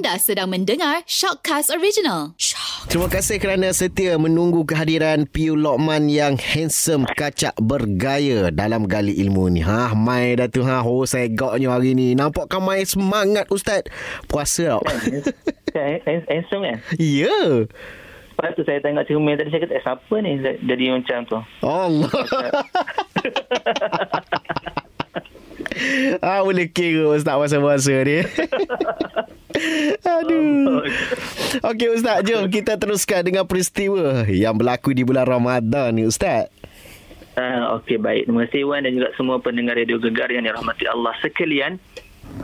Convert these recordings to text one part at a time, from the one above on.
Anda sedang mendengar Shockcast Original. Shock. Terima kasih kerana setia menunggu kehadiran Piu Lokman yang handsome kacak bergaya dalam gali ilmu ni. Ha, mai dah tu ha. Oh, saya goknya hari ni. Nampak kan mai semangat Ustaz. Puasa tau. Hands- handsome kan? Ya. Lepas tu saya tengok cermin tadi, saya kata, eh, siapa ni jadi macam tu? Allah. ah, boleh kira Ustaz masa-masa ni. Aduh. Okey Ustaz, jom kita teruskan dengan peristiwa yang berlaku di bulan Ramadan ni Ustaz. Uh, Okey, baik. Terima kasih Wan dan juga semua pendengar Radio Gegar yang dirahmati Allah sekalian.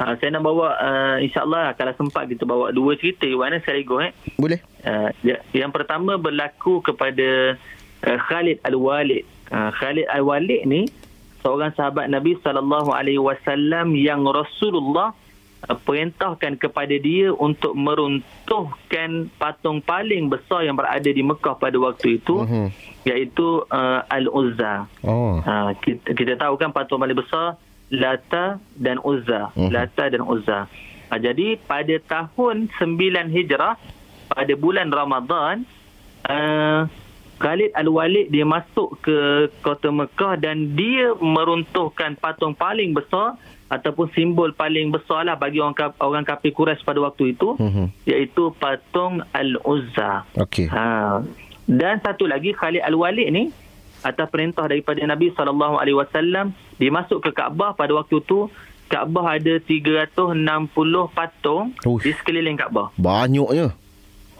Uh, saya nak bawa, uh, insyaAllah kalau sempat kita bawa dua cerita Wan eh, sekaligus. Eh. Boleh? Uh, ya- yang pertama berlaku kepada uh, Khalid Al-Walid. Uh, Khalid Al-Walid ni seorang sahabat Nabi sallallahu alaihi wasallam yang Rasulullah uh, perintahkan kepada dia untuk meruntuhkan patung paling besar yang berada di Mekah pada waktu itu Mhm. iaitu uh, Al-Uzza. Oh. Ha, kita, kita tahu kan patung paling besar Lata dan Uzza. Mhm. Lata dan Uzza. Ha, jadi pada tahun 9 Hijrah pada bulan Ramadan uh, Khalid Al-Walid dia masuk ke kota Mekah dan dia meruntuhkan patung paling besar ataupun simbol paling besar lah bagi orang orang kafir Quraisy pada waktu itu Mhm. iaitu patung Al-Uzza. Okey. Ha. Dan satu lagi Khalid Al-Walid ni atas perintah daripada Nabi sallallahu alaihi wasallam dia masuk ke Kaabah pada waktu tu Kaabah ada 360 patung Uish. di sekeliling Kaabah. Banyaknya.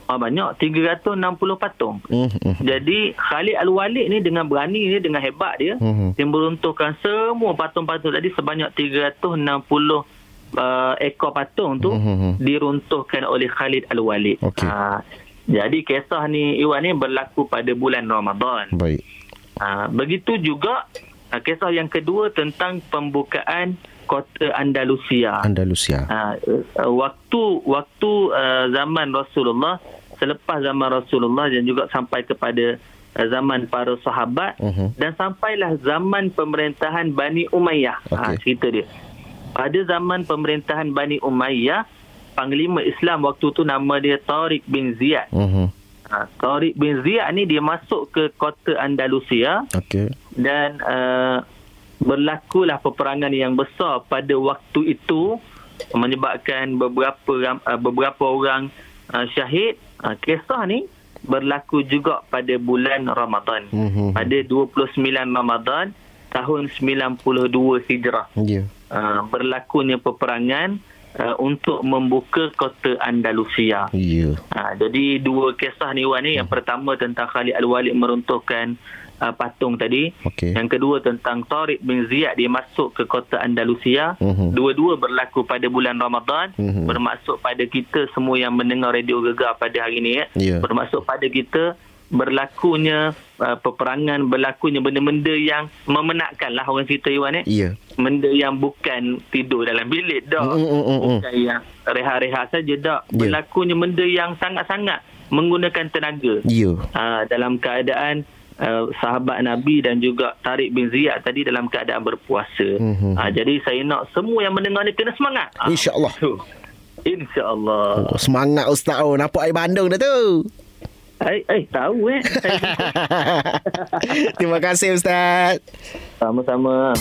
Ah banyak 360 patung. Hmm. hmm. Jadi Khalid Al-Walid ni dengan berani ni dengan hebat dia Mhm. dia meruntuhkan semua patung-patung tadi sebanyak 360 uh, ekor patung tu Mhm. diruntuhkan oleh Khalid Al-Walid. Okey. Ah, jadi kisah ni Iwan ni berlaku pada bulan Ramadan. Baik. Ha, begitu juga ha, kisah yang kedua tentang pembukaan kota Andalusia. Andalusia. Ha, uh, waktu waktu uh, zaman Rasulullah selepas zaman Rasulullah dan juga sampai kepada uh, zaman para sahabat Mhm. dan sampailah zaman pemerintahan Bani Umayyah. Ha, Okey. cerita dia. Pada zaman pemerintahan Bani Umayyah, panglima Islam waktu tu nama dia Tariq bin Ziyad. Mhm. Ha, Tariq bin Ziyad ni dia masuk ke kota Andalusia Okey. dan uh, berlakulah peperangan yang besar pada waktu itu menyebabkan beberapa uh, beberapa orang uh, syahid. Uh, kisah ni berlaku juga pada bulan Ramadan. Mhm. Pada 29 Ramadan tahun 92 Hijrah. Ya. Uh, berlakunya peperangan uh, untuk membuka kota Andalusia. Ya. Ha, jadi dua kisah ni Wan ni yang pertama tentang Khalid Al-Walid meruntuhkan uh, patung tadi. Okey. Yang kedua tentang Tariq bin Ziyad dia masuk ke kota Andalusia. Mhm. Dua-dua berlaku pada bulan Ramadan. Mhm. Bermaksud pada kita semua yang mendengar radio gegar pada hari ini ya. Ya. Bermaksud pada kita berlakunya uh, peperangan, berlakunya benda-benda yang memenatkan lah orang cerita Iwan eh Ya. benda yang bukan tidur dalam bilik dah. Mm, mm, mm, mm. Bukan yang rehat-rehat saja dah. Ya. Berlakunya benda yang sangat-sangat menggunakan tenaga. Ya. Ha, dalam keadaan uh, sahabat Nabi dan juga Tariq bin Ziyad tadi dalam keadaan berpuasa. Mhm. Ha, jadi saya nak semua yang mendengar ni kena semangat. InsyaAllah. tu. InsyaAllah. Oh, semangat Ustaz. Oh, nampak air Bandung dah tu. Eh, eh, tahu eh. Terima kasih Ustaz. Sama-sama.